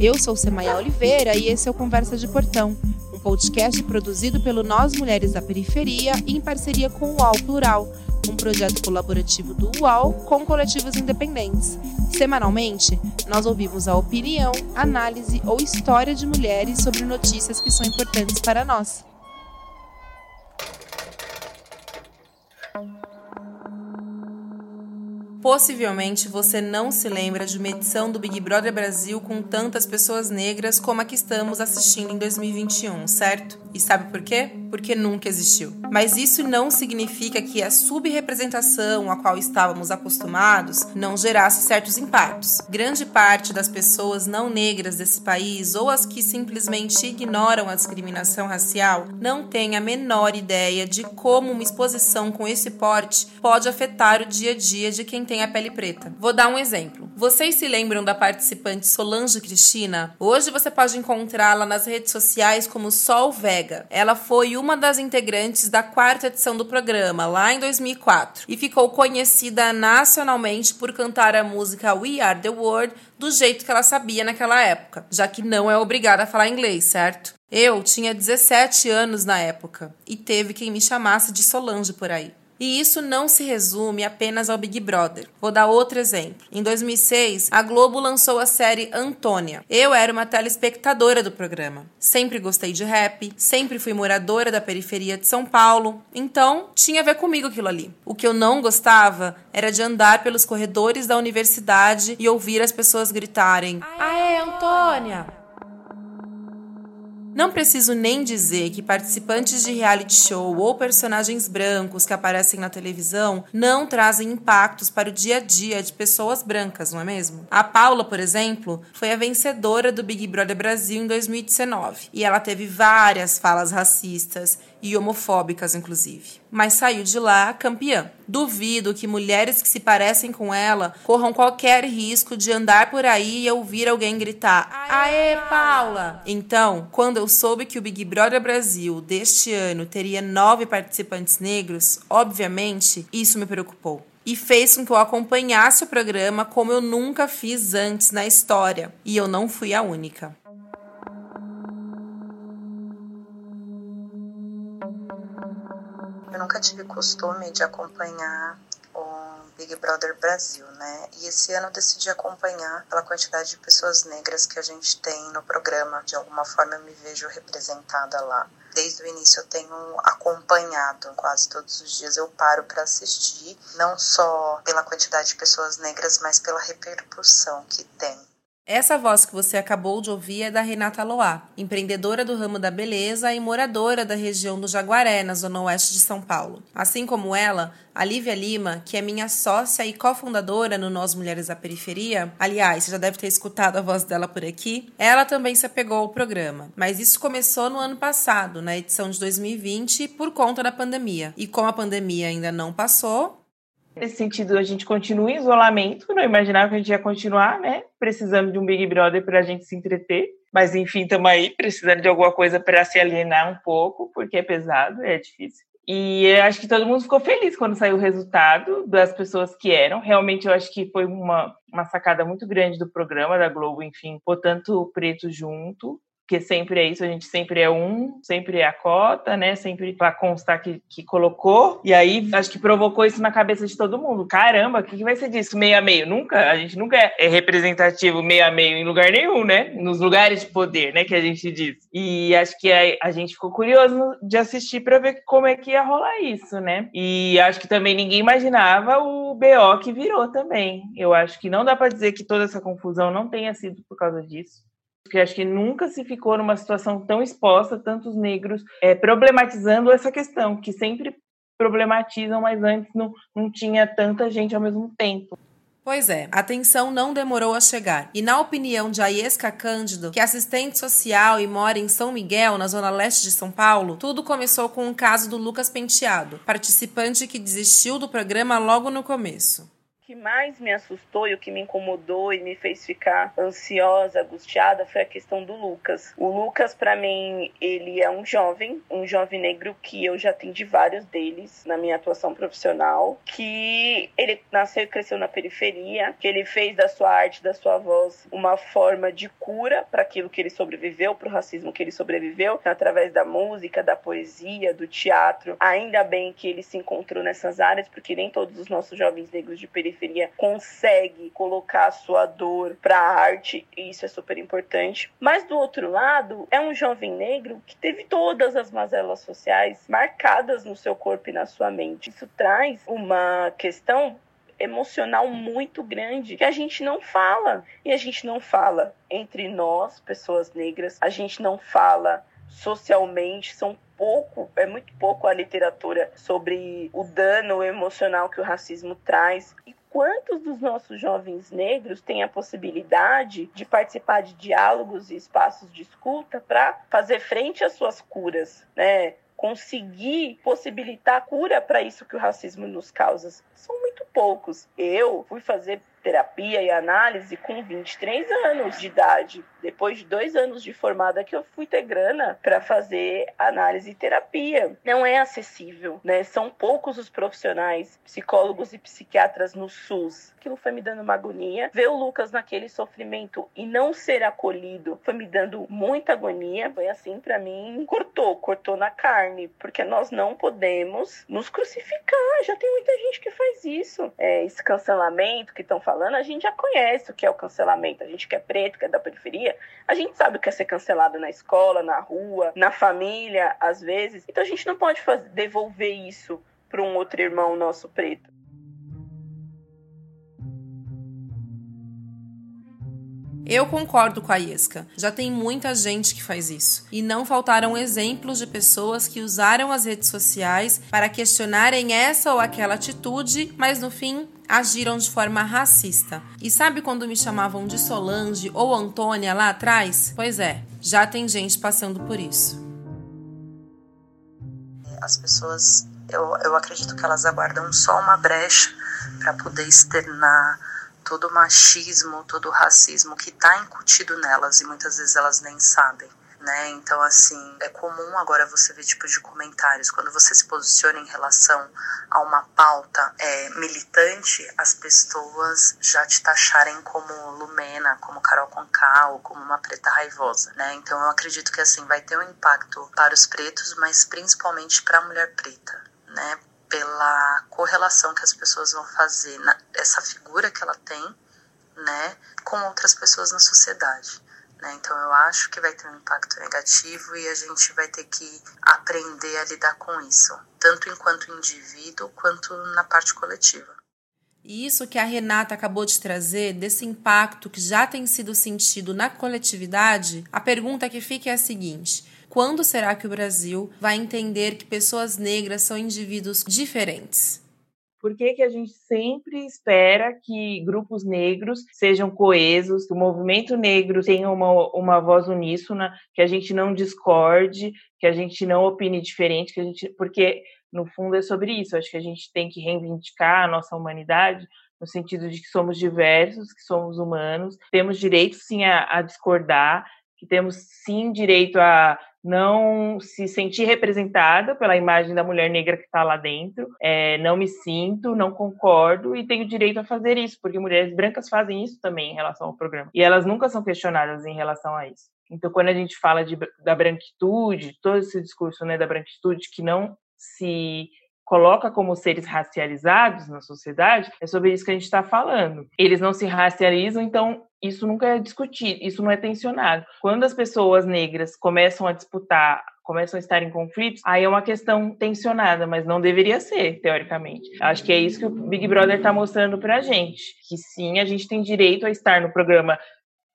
Eu sou Semaia Oliveira e esse é o Conversa de Portão, um podcast produzido pelo Nós Mulheres da Periferia em parceria com o UAU Plural, um projeto colaborativo do UAU com coletivos independentes. Semanalmente, nós ouvimos a opinião, análise ou história de mulheres sobre notícias que são importantes para nós. Possivelmente você não se lembra de uma edição do Big Brother Brasil com tantas pessoas negras como a que estamos assistindo em 2021, certo? E sabe por quê? Porque nunca existiu. Mas isso não significa que a subrepresentação a qual estávamos acostumados não gerasse certos impactos. Grande parte das pessoas não negras desse país ou as que simplesmente ignoram a discriminação racial não têm a menor ideia de como uma exposição com esse porte pode afetar o dia a dia de quem tem a pele preta. Vou dar um exemplo. Vocês se lembram da participante Solange Cristina? Hoje você pode encontrá-la nas redes sociais como Sol Ela foi uma das integrantes da quarta edição do programa, lá em 2004, e ficou conhecida nacionalmente por cantar a música We Are the World do jeito que ela sabia naquela época, já que não é obrigada a falar inglês, certo? Eu tinha 17 anos na época e teve quem me chamasse de Solange por aí. E isso não se resume apenas ao Big Brother. Vou dar outro exemplo. Em 2006, a Globo lançou a série Antônia. Eu era uma telespectadora do programa. Sempre gostei de rap, sempre fui moradora da periferia de São Paulo, então tinha a ver comigo aquilo ali. O que eu não gostava era de andar pelos corredores da universidade e ouvir as pessoas gritarem: Aê, Antônia! Não preciso nem dizer que participantes de reality show ou personagens brancos que aparecem na televisão não trazem impactos para o dia a dia de pessoas brancas, não é mesmo? A Paula, por exemplo, foi a vencedora do Big Brother Brasil em 2019 e ela teve várias falas racistas e homofóbicas, inclusive. Mas saiu de lá campeã. Duvido que mulheres que se parecem com ela corram qualquer risco de andar por aí e ouvir alguém gritar: Aê, Paula! Então, quando eu soube que o Big Brother Brasil deste ano teria nove participantes negros, obviamente isso me preocupou e fez com que eu acompanhasse o programa como eu nunca fiz antes na história. E eu não fui a única. Nunca tive costume de acompanhar o Big Brother Brasil, né? E esse ano eu decidi acompanhar pela quantidade de pessoas negras que a gente tem no programa. De alguma forma eu me vejo representada lá. Desde o início eu tenho acompanhado quase todos os dias eu paro para assistir, não só pela quantidade de pessoas negras, mas pela repercussão que tem. Essa voz que você acabou de ouvir é da Renata Loá, empreendedora do ramo da beleza e moradora da região do Jaguaré, na zona oeste de São Paulo. Assim como ela, a Lívia Lima, que é minha sócia e cofundadora no Nós Mulheres da Periferia, aliás, você já deve ter escutado a voz dela por aqui, ela também se apegou ao programa. Mas isso começou no ano passado, na edição de 2020, por conta da pandemia. E como a pandemia ainda não passou, Nesse sentido, a gente continua em isolamento, não imaginava que a gente ia continuar, né? Precisando de um Big Brother para a gente se entreter. Mas, enfim, estamos aí precisando de alguma coisa para se alienar um pouco, porque é pesado, é difícil. E acho que todo mundo ficou feliz quando saiu o resultado das pessoas que eram. Realmente, eu acho que foi uma, uma sacada muito grande do programa da Globo, enfim, pôr tanto preto junto porque sempre é isso, a gente sempre é um, sempre é a cota, né? Sempre para constar que, que colocou. E aí acho que provocou isso na cabeça de todo mundo. Caramba, o que, que vai ser disso? Meio a meio? Nunca, a gente nunca é representativo meio a meio em lugar nenhum, né? Nos lugares de poder, né? Que a gente diz. E acho que a, a gente ficou curioso de assistir para ver como é que ia rolar isso, né? E acho que também ninguém imaginava o BO que virou também. Eu acho que não dá para dizer que toda essa confusão não tenha sido por causa disso porque acho que nunca se ficou numa situação tão exposta, tantos negros é, problematizando essa questão, que sempre problematizam, mas antes não, não tinha tanta gente ao mesmo tempo. Pois é, a atenção não demorou a chegar. E na opinião de Aiesca Cândido, que é assistente social e mora em São Miguel, na zona leste de São Paulo, tudo começou com o caso do Lucas Penteado, participante que desistiu do programa logo no começo que mais me assustou e o que me incomodou e me fez ficar ansiosa, angustiada foi a questão do Lucas. O Lucas, para mim, ele é um jovem, um jovem negro que eu já atendi vários deles na minha atuação profissional, que ele nasceu e cresceu na periferia, que ele fez da sua arte, da sua voz, uma forma de cura para aquilo que ele sobreviveu, para o racismo que ele sobreviveu, através da música, da poesia, do teatro. Ainda bem que ele se encontrou nessas áreas, porque nem todos os nossos jovens negros de periferia conseguem colocar a sua dor para a arte, e isso é super importante. Mas do outro lado, é um jovem negro que teve todas as mazelas sociais marcadas no seu corpo e na sua mente. Isso traz uma questão emocional muito grande que a gente não fala. E a gente não fala entre nós, pessoas negras, a gente não fala socialmente, são pouco, é muito pouco a literatura sobre o dano emocional que o racismo traz. E quantos dos nossos jovens negros têm a possibilidade de participar de diálogos e espaços de escuta para fazer frente às suas curas, né? conseguir possibilitar cura para isso que o racismo nos causa. São muito poucos. Eu fui fazer terapia e análise com 23 anos de idade. Depois de dois anos de formada que eu fui ter grana para fazer análise e terapia. Não é acessível, né? São poucos os profissionais, psicólogos e psiquiatras no SUS. Aquilo foi me dando uma agonia. Ver o Lucas naquele sofrimento e não ser acolhido foi me dando muita agonia. Foi assim para mim, cortou, cortou na carne, porque nós não podemos nos crucificar. Já tem muita gente que faz isso. É, esse cancelamento que estão falando, a gente já conhece o que é o cancelamento. A gente que é preto, que é da periferia, a gente sabe o que é ser cancelado na escola, na rua, na família, às vezes. Então a gente não pode fazer, devolver isso para um outro irmão nosso preto. Eu concordo com a Iesca. Já tem muita gente que faz isso. E não faltaram exemplos de pessoas que usaram as redes sociais para questionarem essa ou aquela atitude, mas no fim agiram de forma racista. E sabe quando me chamavam de Solange ou Antônia lá atrás? Pois é, já tem gente passando por isso. As pessoas, eu, eu acredito que elas aguardam só uma brecha para poder externar todo o machismo, todo o racismo que está incutido nelas e muitas vezes elas nem sabem. Né? Então, assim, é comum agora você ver tipo de comentários quando você se posiciona em relação a uma pauta é, militante, as pessoas já te taxarem como Lumena, como Carol Conká ou como uma preta raivosa, né? Então, eu acredito que assim vai ter um impacto para os pretos, mas principalmente para a mulher preta, né? pela correlação que as pessoas vão fazer, essa figura que ela tem, né, com outras pessoas na sociedade. Né? Então eu acho que vai ter um impacto negativo e a gente vai ter que aprender a lidar com isso, tanto enquanto indivíduo quanto na parte coletiva. E isso que a Renata acabou de trazer, desse impacto que já tem sido sentido na coletividade, a pergunta que fica é a seguinte: quando será que o Brasil vai entender que pessoas negras são indivíduos diferentes? Por que, que a gente sempre espera que grupos negros sejam coesos, que o movimento negro tenha uma, uma voz uníssona, que a gente não discorde, que a gente não opine diferente, que a gente, porque no fundo é sobre isso. Acho que a gente tem que reivindicar a nossa humanidade no sentido de que somos diversos, que somos humanos, temos direito sim a, a discordar, que temos sim direito a não se sentir representada pela imagem da mulher negra que está lá dentro, é, não me sinto, não concordo e tenho direito a fazer isso, porque mulheres brancas fazem isso também em relação ao programa. E elas nunca são questionadas em relação a isso. Então, quando a gente fala de, da branquitude, todo esse discurso né, da branquitude que não se coloca como seres racializados na sociedade, é sobre isso que a gente está falando. Eles não se racializam, então isso nunca é discutido, isso não é tensionado. Quando as pessoas negras começam a disputar, começam a estar em conflitos, aí é uma questão tensionada, mas não deveria ser, teoricamente. Acho que é isso que o Big Brother está mostrando para a gente, que sim, a gente tem direito a estar no programa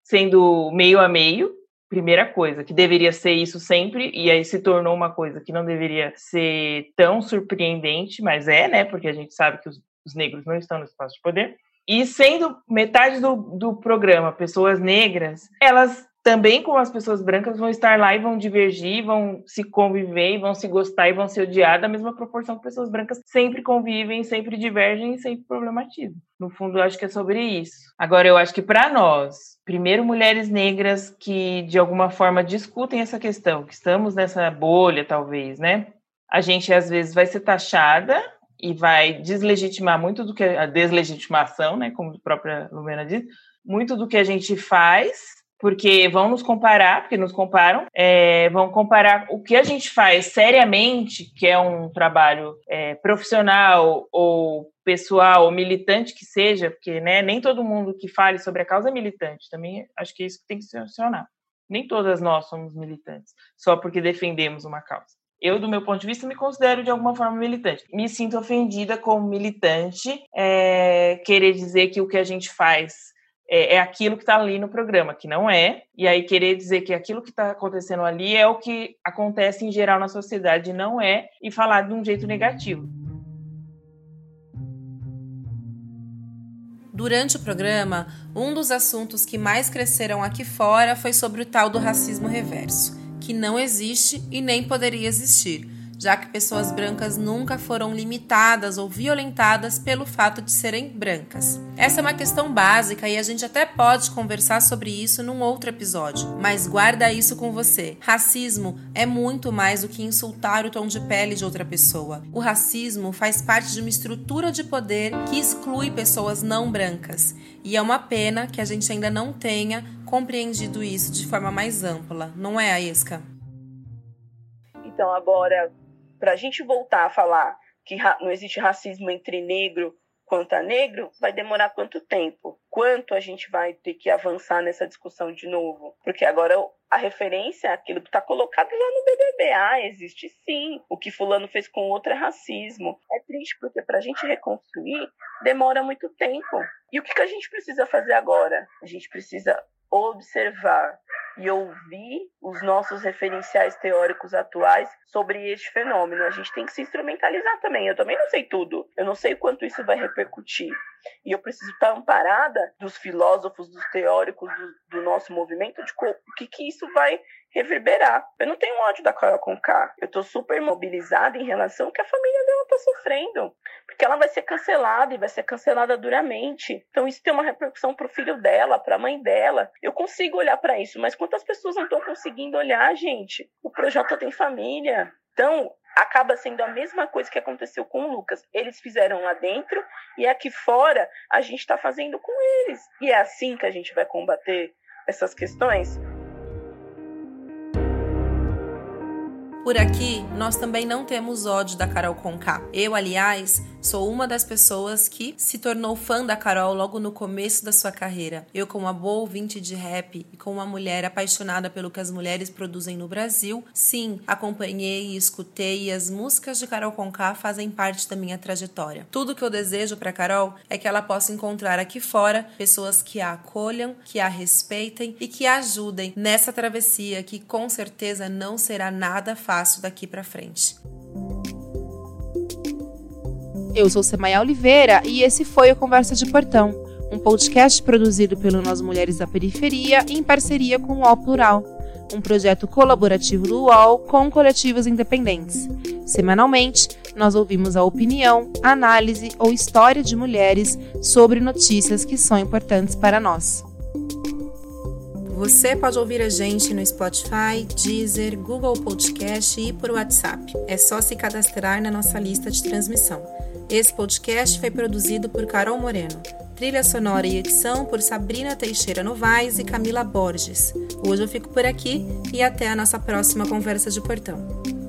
sendo meio a meio, primeira coisa, que deveria ser isso sempre, e aí se tornou uma coisa que não deveria ser tão surpreendente, mas é, né? Porque a gente sabe que os, os negros não estão no espaço de poder. E sendo metade do, do programa pessoas negras, elas também como as pessoas brancas vão estar lá e vão divergir, vão se conviver, vão se gostar e vão se odiar da mesma proporção que pessoas brancas sempre convivem, sempre divergem e sempre problematizam. No fundo, eu acho que é sobre isso. Agora, eu acho que para nós, primeiro, mulheres negras que de alguma forma discutem essa questão, que estamos nessa bolha, talvez, né? A gente às vezes vai ser taxada e vai deslegitimar muito do que a deslegitimação, né, como a própria Lumena diz, muito do que a gente faz porque vão nos comparar, porque nos comparam, é, vão comparar o que a gente faz seriamente, que é um trabalho é, profissional ou pessoal ou militante que seja, porque né, nem todo mundo que fale sobre a causa é militante, também acho que isso tem que se funcionar. Nem todas nós somos militantes, só porque defendemos uma causa. Eu, do meu ponto de vista, me considero de alguma forma militante. Me sinto ofendida como militante, é, querer dizer que o que a gente faz é, é aquilo que está ali no programa, que não é, e aí querer dizer que aquilo que está acontecendo ali é o que acontece em geral na sociedade, não é, e falar de um jeito negativo. Durante o programa, um dos assuntos que mais cresceram aqui fora foi sobre o tal do racismo reverso, que não existe e nem poderia existir já que pessoas brancas nunca foram limitadas ou violentadas pelo fato de serem brancas. Essa é uma questão básica e a gente até pode conversar sobre isso num outro episódio, mas guarda isso com você. Racismo é muito mais do que insultar o tom de pele de outra pessoa. O racismo faz parte de uma estrutura de poder que exclui pessoas não brancas. E é uma pena que a gente ainda não tenha compreendido isso de forma mais ampla, não é, Aisca? Então, agora, para a gente voltar a falar que não existe racismo entre negro quanto a negro, vai demorar quanto tempo? Quanto a gente vai ter que avançar nessa discussão de novo? Porque agora a referência é aquilo que está colocado lá no BBB. Ah, existe sim. O que fulano fez com outro é racismo. É triste porque para a gente reconstruir demora muito tempo. E o que, que a gente precisa fazer agora? A gente precisa observar e ouvir os nossos referenciais teóricos atuais sobre este fenômeno. A gente tem que se instrumentalizar também. Eu também não sei tudo. Eu não sei quanto isso vai repercutir. E eu preciso estar amparada dos filósofos, dos teóricos do, do nosso movimento, de o que, que isso vai reverberar. Eu não tenho ódio da Carol Conká. Eu tô super mobilizada em relação ao que a família dela tá sofrendo. Porque ela vai ser cancelada e vai ser cancelada duramente. Então isso tem uma repercussão pro filho dela, pra mãe dela. Eu consigo olhar para isso, mas quantas pessoas não estão conseguindo olhar, gente? O Projota tem família. Então, acaba sendo a mesma coisa que aconteceu com o Lucas. Eles fizeram lá dentro e aqui fora a gente está fazendo com eles. E é assim que a gente vai combater essas questões. Por aqui, nós também não temos ódio da Carol Conká. Eu, aliás, sou uma das pessoas que se tornou fã da Carol logo no começo da sua carreira. Eu, como uma boa ouvinte de rap e como uma mulher apaixonada pelo que as mulheres produzem no Brasil, sim, acompanhei e escutei e as músicas de Carol Conká fazem parte da minha trajetória. Tudo que eu desejo para Carol é que ela possa encontrar aqui fora pessoas que a acolham, que a respeitem e que a ajudem nessa travessia que com certeza não será nada fácil fácil daqui para frente. Eu sou Semaia Oliveira e esse foi o Conversa de Portão, um podcast produzido pelo Nós Mulheres da Periferia em parceria com o UOL Plural, um projeto colaborativo do UOL com coletivos independentes. Semanalmente, nós ouvimos a opinião, análise ou história de mulheres sobre notícias que são importantes para nós. Você pode ouvir a gente no Spotify, Deezer, Google Podcast e por WhatsApp. É só se cadastrar na nossa lista de transmissão. Esse podcast foi produzido por Carol Moreno. Trilha sonora e edição por Sabrina Teixeira Novaes e Camila Borges. Hoje eu fico por aqui e até a nossa próxima conversa de portão.